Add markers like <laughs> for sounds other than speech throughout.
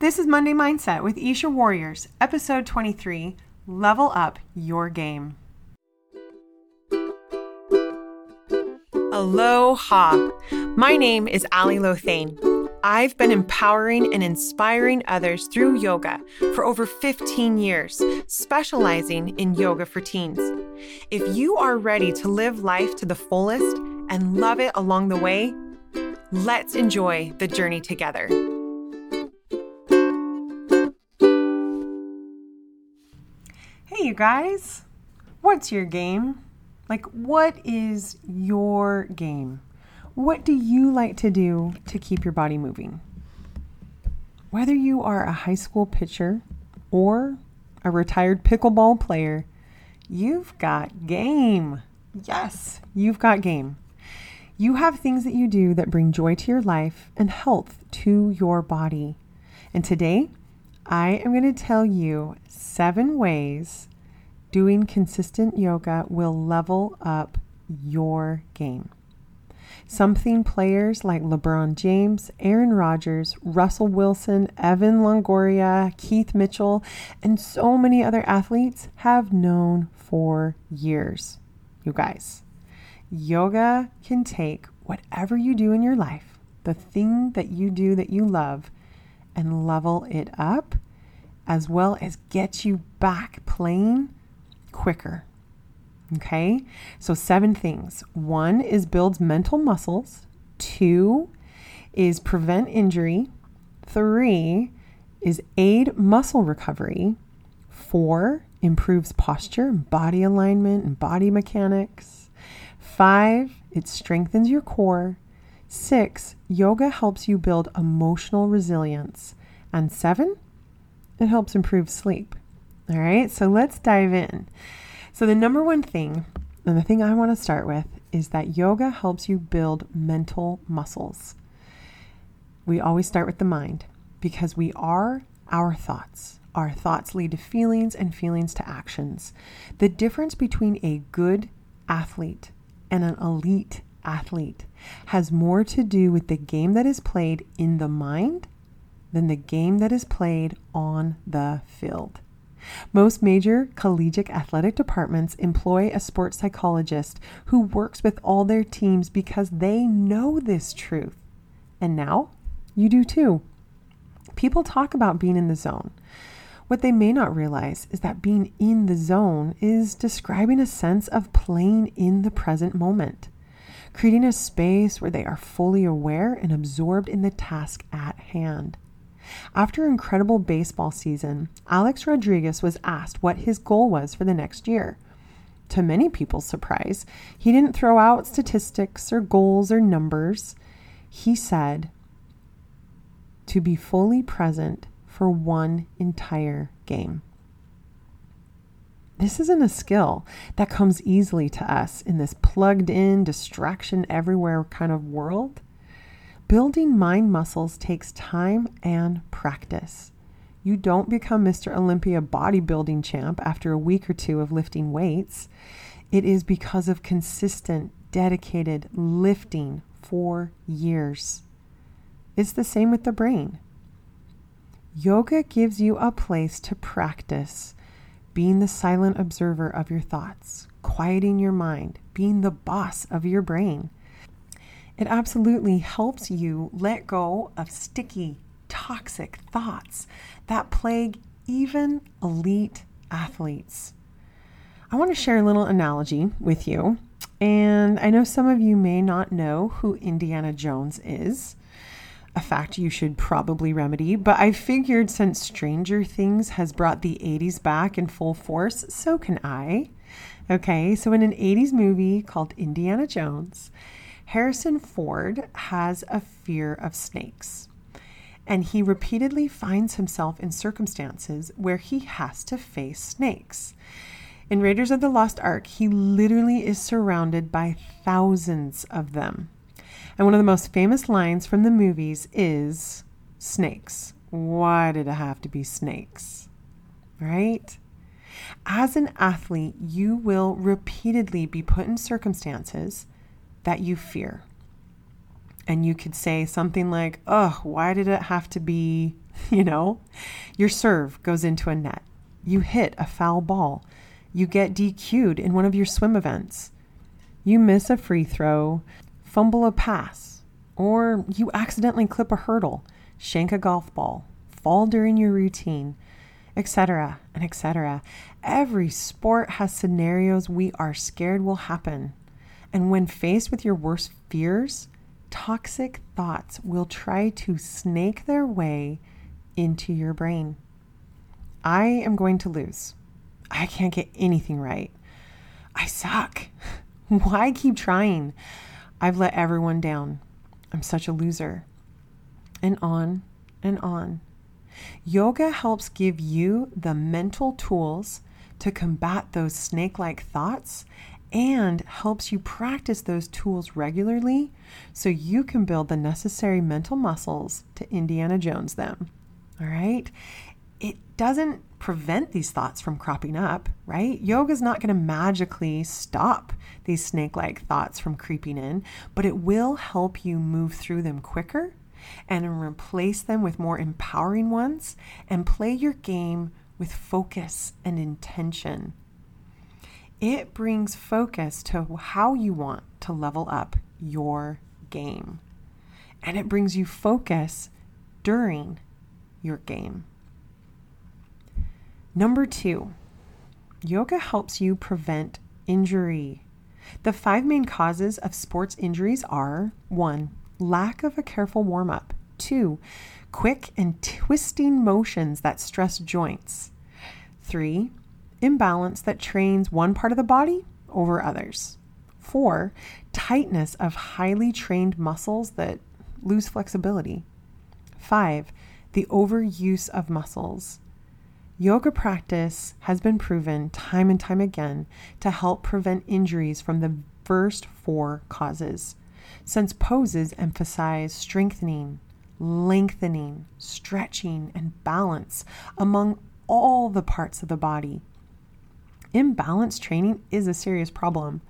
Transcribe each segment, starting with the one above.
This is Monday Mindset with Isha Warriors, episode 23 Level Up Your Game. Aloha! My name is Ali Lothane. I've been empowering and inspiring others through yoga for over 15 years, specializing in yoga for teens. If you are ready to live life to the fullest and love it along the way, let's enjoy the journey together. You guys, what's your game? Like, what is your game? What do you like to do to keep your body moving? Whether you are a high school pitcher or a retired pickleball player, you've got game. Yes, you've got game. You have things that you do that bring joy to your life and health to your body. And today, I am going to tell you seven ways doing consistent yoga will level up your game. Something players like LeBron James, Aaron Rodgers, Russell Wilson, Evan Longoria, Keith Mitchell, and so many other athletes have known for years. You guys, yoga can take whatever you do in your life, the thing that you do that you love, and level it up, as well as get you back playing quicker. Okay, so seven things. One is builds mental muscles, two is prevent injury, three is aid muscle recovery, four improves posture, body alignment, and body mechanics, five it strengthens your core, six yoga helps you build emotional resilience, and seven it helps improve sleep. All right, so let's dive in. So, the number one thing, and the thing I want to start with, is that yoga helps you build mental muscles. We always start with the mind because we are our thoughts. Our thoughts lead to feelings and feelings to actions. The difference between a good athlete and an elite athlete has more to do with the game that is played in the mind than the game that is played on the field. Most major collegiate athletic departments employ a sports psychologist who works with all their teams because they know this truth. And now you do too. People talk about being in the zone. What they may not realize is that being in the zone is describing a sense of playing in the present moment, creating a space where they are fully aware and absorbed in the task at hand. After an incredible baseball season, Alex Rodriguez was asked what his goal was for the next year. To many people's surprise, he didn't throw out statistics or goals or numbers. He said, to be fully present for one entire game. This isn't a skill that comes easily to us in this plugged in, distraction everywhere kind of world. Building mind muscles takes time and practice. You don't become Mr. Olympia bodybuilding champ after a week or two of lifting weights. It is because of consistent, dedicated lifting for years. It's the same with the brain. Yoga gives you a place to practice being the silent observer of your thoughts, quieting your mind, being the boss of your brain. It absolutely helps you let go of sticky, toxic thoughts that plague even elite athletes. I want to share a little analogy with you. And I know some of you may not know who Indiana Jones is, a fact you should probably remedy, but I figured since Stranger Things has brought the 80s back in full force, so can I. Okay, so in an 80s movie called Indiana Jones, Harrison Ford has a fear of snakes. And he repeatedly finds himself in circumstances where he has to face snakes. In Raiders of the Lost Ark, he literally is surrounded by thousands of them. And one of the most famous lines from the movies is snakes. Why did it have to be snakes? Right? As an athlete, you will repeatedly be put in circumstances that you fear. And you could say something like, oh, why did it have to be <laughs> you know? Your serve goes into a net. You hit a foul ball. You get DQ'd in one of your swim events. You miss a free throw, fumble a pass, or you accidentally clip a hurdle, shank a golf ball, fall during your routine, etc., and etc. Every sport has scenarios we are scared will happen. And when faced with your worst fears, toxic thoughts will try to snake their way into your brain. I am going to lose. I can't get anything right. I suck. <laughs> Why keep trying? I've let everyone down. I'm such a loser. And on and on. Yoga helps give you the mental tools to combat those snake like thoughts and helps you practice those tools regularly so you can build the necessary mental muscles to Indiana Jones them. All right? It doesn't prevent these thoughts from cropping up, right? Yoga is not going to magically stop these snake like thoughts from creeping in, but it will help you move through them quicker and replace them with more empowering ones and play your game with focus and intention. It brings focus to how you want to level up your game. And it brings you focus during your game. Number two, yoga helps you prevent injury. The five main causes of sports injuries are one, lack of a careful warm up. Two, quick and twisting motions that stress joints. Three, imbalance that trains one part of the body over others. Four, tightness of highly trained muscles that lose flexibility. Five, the overuse of muscles. Yoga practice has been proven time and time again to help prevent injuries from the first four causes since poses emphasize strengthening, lengthening, stretching, and balance among all the parts of the body. Imbalance training is a serious problem.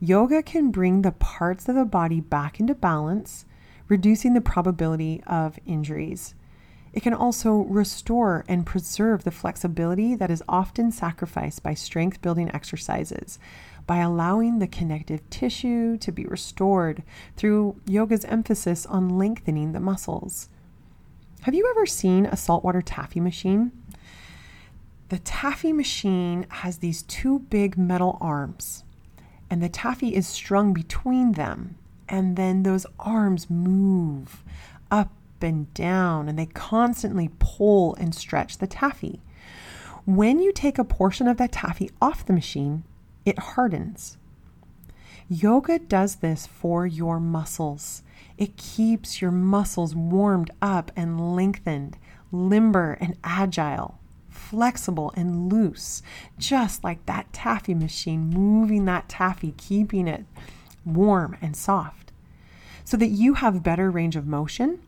Yoga can bring the parts of the body back into balance, reducing the probability of injuries. It can also restore and preserve the flexibility that is often sacrificed by strength building exercises, by allowing the connective tissue to be restored through yoga's emphasis on lengthening the muscles. Have you ever seen a saltwater taffy machine? The taffy machine has these two big metal arms, and the taffy is strung between them, and then those arms move up and down, and they constantly pull and stretch the taffy. When you take a portion of that taffy off the machine, it hardens. Yoga does this for your muscles. It keeps your muscles warmed up and lengthened, limber and agile, flexible and loose, just like that taffy machine, moving that taffy, keeping it warm and soft, so that you have better range of motion.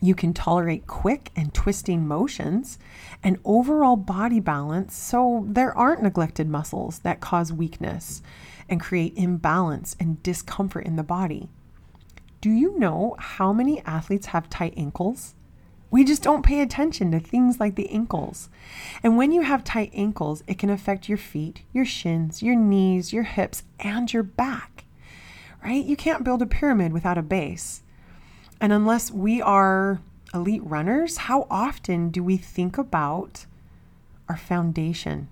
You can tolerate quick and twisting motions and overall body balance so there aren't neglected muscles that cause weakness and create imbalance and discomfort in the body. Do you know how many athletes have tight ankles? We just don't pay attention to things like the ankles. And when you have tight ankles, it can affect your feet, your shins, your knees, your hips, and your back. Right? You can't build a pyramid without a base. And unless we are elite runners, how often do we think about our foundation,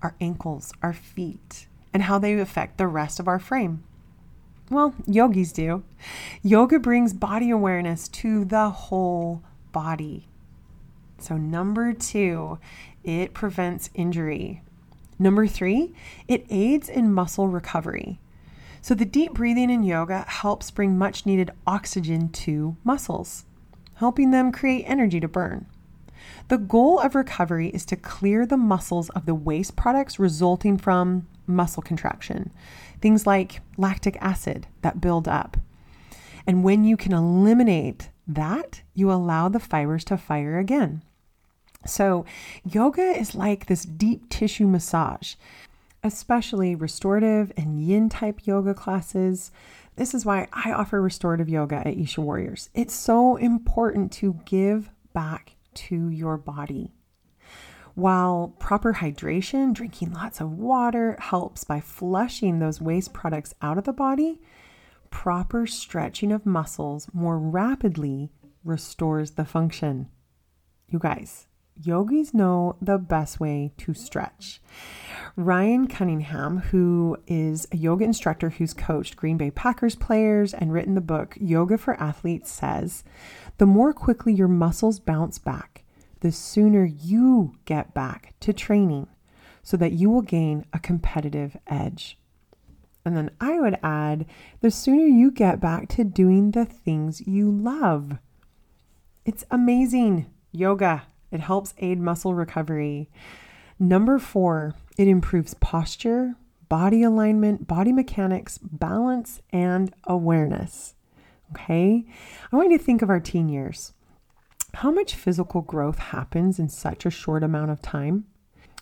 our ankles, our feet, and how they affect the rest of our frame? Well, yogis do. Yoga brings body awareness to the whole body. So, number two, it prevents injury. Number three, it aids in muscle recovery. So, the deep breathing in yoga helps bring much needed oxygen to muscles, helping them create energy to burn. The goal of recovery is to clear the muscles of the waste products resulting from muscle contraction, things like lactic acid that build up. And when you can eliminate that, you allow the fibers to fire again. So, yoga is like this deep tissue massage especially restorative and yin type yoga classes. This is why I offer restorative yoga at Isha Warriors. It's so important to give back to your body. While proper hydration, drinking lots of water, helps by flushing those waste products out of the body, proper stretching of muscles more rapidly restores the function. You guys, yogis know the best way to stretch. Ryan Cunningham, who is a yoga instructor who's coached Green Bay Packers players and written the book Yoga for Athletes, says the more quickly your muscles bounce back, the sooner you get back to training so that you will gain a competitive edge. And then I would add the sooner you get back to doing the things you love. It's amazing. Yoga, it helps aid muscle recovery. Number four, it improves posture, body alignment, body mechanics, balance, and awareness. Okay, I want you to think of our teen years how much physical growth happens in such a short amount of time.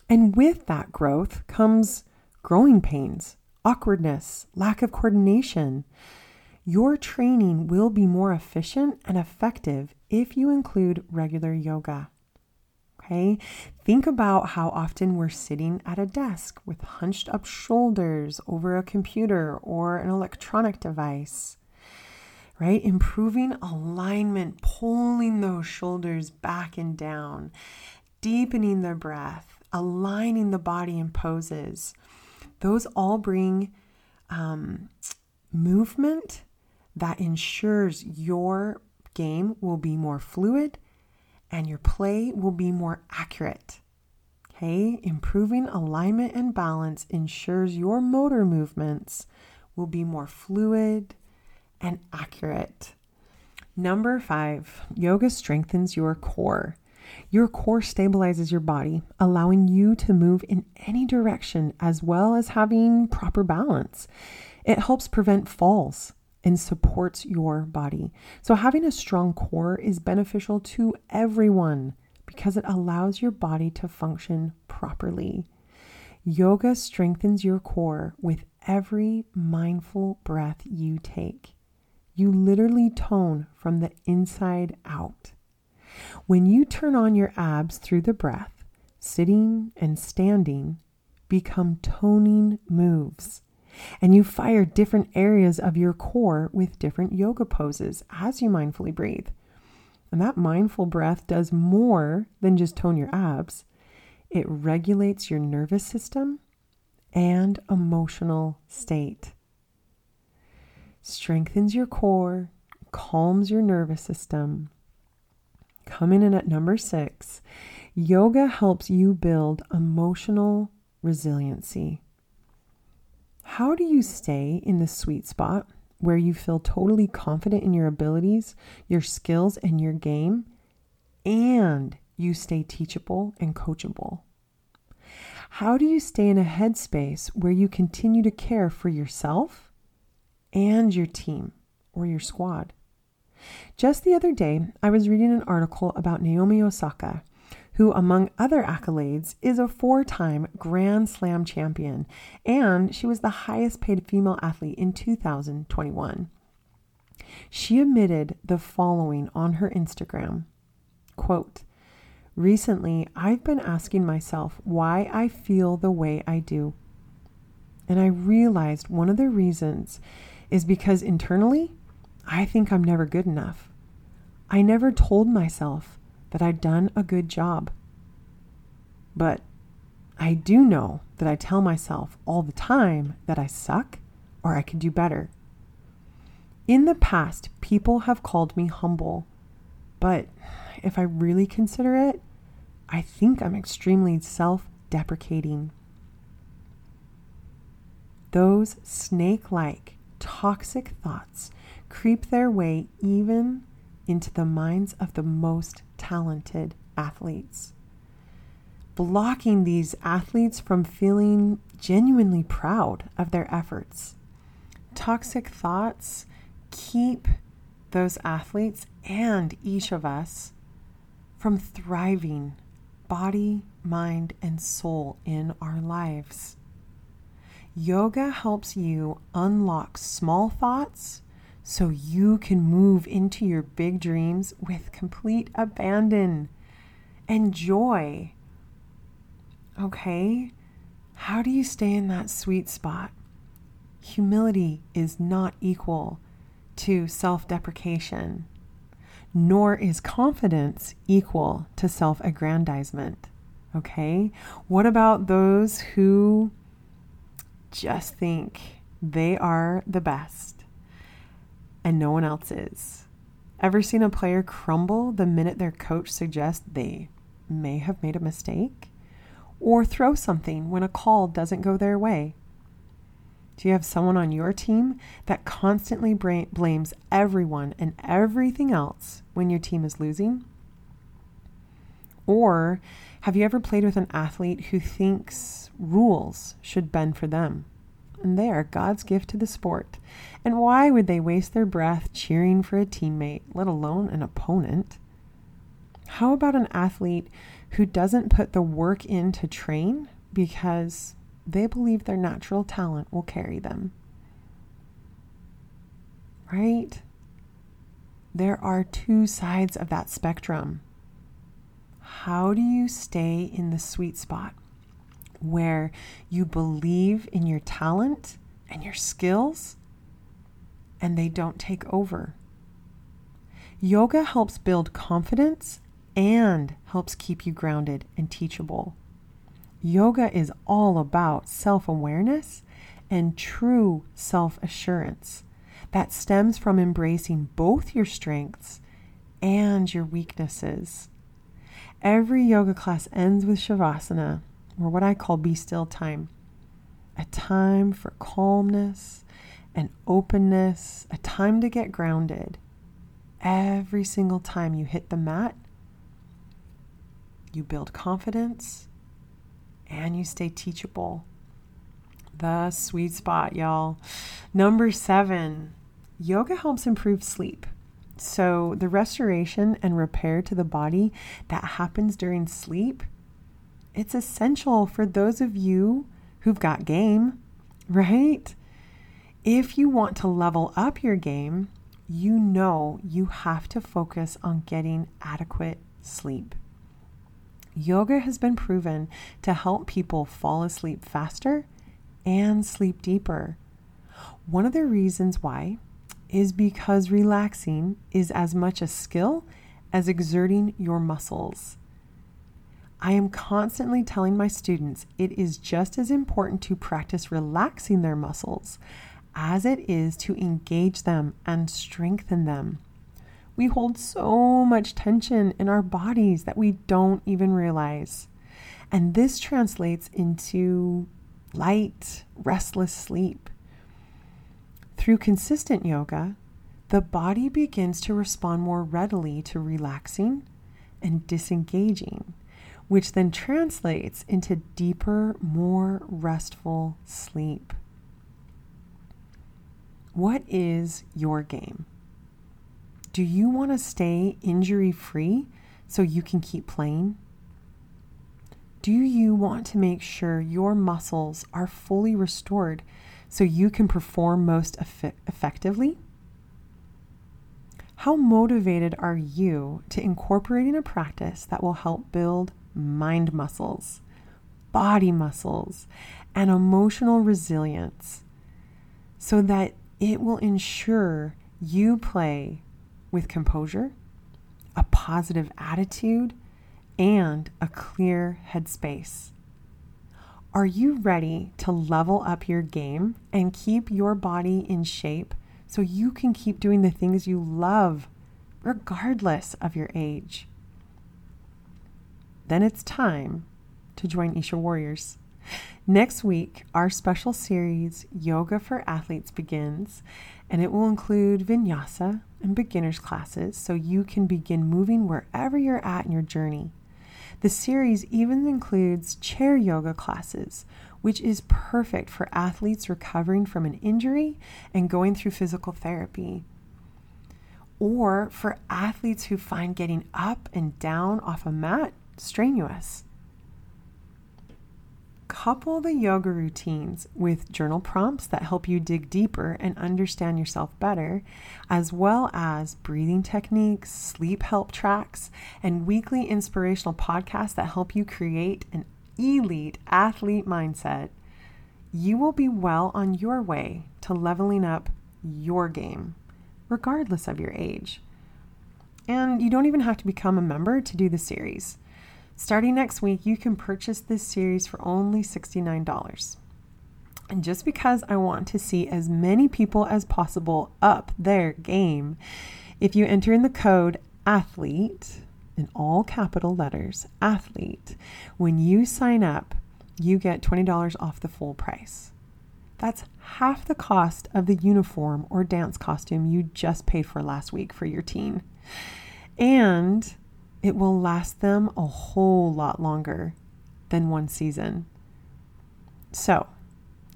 And with that growth comes growing pains, awkwardness, lack of coordination. Your training will be more efficient and effective if you include regular yoga. Okay, think about how often we're sitting at a desk with hunched up shoulders over a computer or an electronic device right? Improving alignment, pulling those shoulders back and down, deepening the breath, aligning the body in poses. Those all bring um, movement that ensures your game will be more fluid and your play will be more accurate. Okay, improving alignment and balance ensures your motor movements will be more fluid, and accurate. Number five, yoga strengthens your core. Your core stabilizes your body, allowing you to move in any direction as well as having proper balance. It helps prevent falls and supports your body. So, having a strong core is beneficial to everyone because it allows your body to function properly. Yoga strengthens your core with every mindful breath you take. You literally tone from the inside out. When you turn on your abs through the breath, sitting and standing become toning moves. And you fire different areas of your core with different yoga poses as you mindfully breathe. And that mindful breath does more than just tone your abs, it regulates your nervous system and emotional state strengthens your core, calms your nervous system. Coming in at number six, yoga helps you build emotional resiliency. How do you stay in the sweet spot where you feel totally confident in your abilities, your skills, and your game, and you stay teachable and coachable? How do you stay in a headspace where you continue to care for yourself and your team or your squad. Just the other day, I was reading an article about Naomi Osaka, who, among other accolades, is a four time Grand Slam champion, and she was the highest paid female athlete in 2021. She admitted the following on her Instagram quote, Recently, I've been asking myself why I feel the way I do. And I realized one of the reasons is because internally, I think I'm never good enough. I never told myself that I'd done a good job. But I do know that I tell myself all the time that I suck or I can do better. In the past, people have called me humble, but if I really consider it, I think I'm extremely self deprecating. Those snake like toxic thoughts creep their way even into the minds of the most talented athletes. Blocking these athletes from feeling genuinely proud of their efforts. Toxic thoughts keep those athletes and each of us from thriving body, mind, and soul in our lives. Yoga helps you unlock small thoughts so you can move into your big dreams with complete abandon and joy. Okay? How do you stay in that sweet spot? Humility is not equal to self deprecation, nor is confidence equal to self aggrandizement. Okay? What about those who just think they are the best and no one else is? Ever seen a player crumble the minute their coach suggests they may have made a mistake? Or throw something when a call doesn't go their way? Do you have someone on your team that constantly blames everyone and everything else when your team is losing? Or have you ever played with an athlete who thinks rules should bend for them? And they are God's gift to the sport. And why would they waste their breath cheering for a teammate, let alone an opponent? How about an athlete who doesn't put the work in to train because they believe their natural talent will carry them. Right? There are two sides of that spectrum. How do you stay in the sweet spot where you believe in your talent and your skills and they don't take over? Yoga helps build confidence and helps keep you grounded and teachable. Yoga is all about self awareness and true self assurance that stems from embracing both your strengths and your weaknesses. Every yoga class ends with Shavasana, or what I call be still time a time for calmness and openness, a time to get grounded. Every single time you hit the mat, you build confidence and you stay teachable. The sweet spot, y'all. Number seven, yoga helps improve sleep. So, the restoration and repair to the body that happens during sleep, it's essential for those of you who've got game, <laughs> right? If you want to level up your game, you know you have to focus on getting adequate sleep. Yoga has been proven to help people fall asleep faster and sleep deeper. One of the reasons why is because relaxing is as much a skill as exerting your muscles. I am constantly telling my students it is just as important to practice relaxing their muscles as it is to engage them and strengthen them. We hold so much tension in our bodies that we don't even realize. And this translates into light, restless sleep. Through consistent yoga, the body begins to respond more readily to relaxing and disengaging, which then translates into deeper, more restful sleep. What is your game? Do you want to stay injury free so you can keep playing? Do you want to make sure your muscles are fully restored so you can perform most eff- effectively? How motivated are you to incorporating a practice that will help build mind muscles, body muscles, and emotional resilience so that it will ensure you play with composure, a positive attitude, and a clear headspace. Are you ready to level up your game and keep your body in shape so you can keep doing the things you love, regardless of your age? Then it's time to join Isha Warriors. Next week, our special series, Yoga for Athletes, begins, and it will include vinyasa and beginners classes so you can begin moving wherever you're at in your journey. The series even includes chair yoga classes, which is perfect for athletes recovering from an injury and going through physical therapy. Or for athletes who find getting up and down off a mat strenuous. Couple the yoga routines with journal prompts that help you dig deeper and understand yourself better, as well as breathing techniques, sleep help tracks, and weekly inspirational podcasts that help you create an elite athlete mindset, you will be well on your way to leveling up your game, regardless of your age. And you don't even have to become a member to do the series. Starting next week, you can purchase this series for only $69. And just because I want to see as many people as possible up their game, if you enter in the code ATHLETE in all capital letters, ATHLETE, when you sign up, you get $20 off the full price. That's half the cost of the uniform or dance costume you just paid for last week for your teen. And it will last them a whole lot longer than one season. So,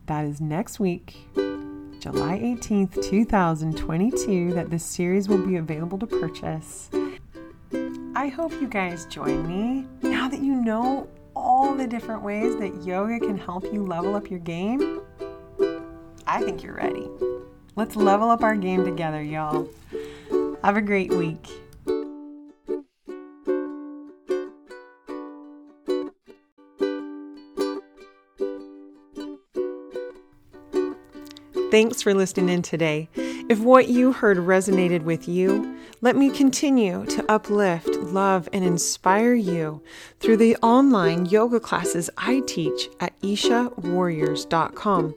that is next week, July 18th, 2022, that this series will be available to purchase. I hope you guys join me now that you know all the different ways that yoga can help you level up your game. I think you're ready. Let's level up our game together, y'all. Have a great week. Thanks for listening in today. If what you heard resonated with you, let me continue to uplift, love, and inspire you through the online yoga classes I teach at ishawarriors.com.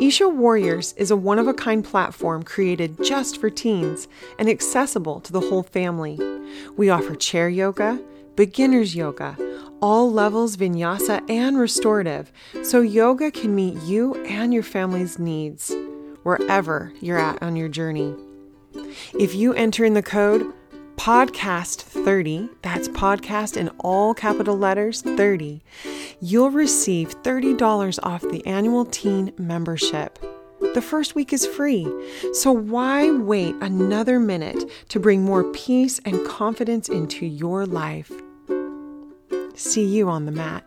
Isha Warriors is a one of a kind platform created just for teens and accessible to the whole family. We offer chair yoga, beginner's yoga, all levels vinyasa and restorative, so yoga can meet you and your family's needs wherever you're at on your journey. If you enter in the code podcast 30, that's podcast in all capital letters 30, you'll receive $30 off the annual teen membership. The first week is free, so why wait another minute to bring more peace and confidence into your life? See you on the mat.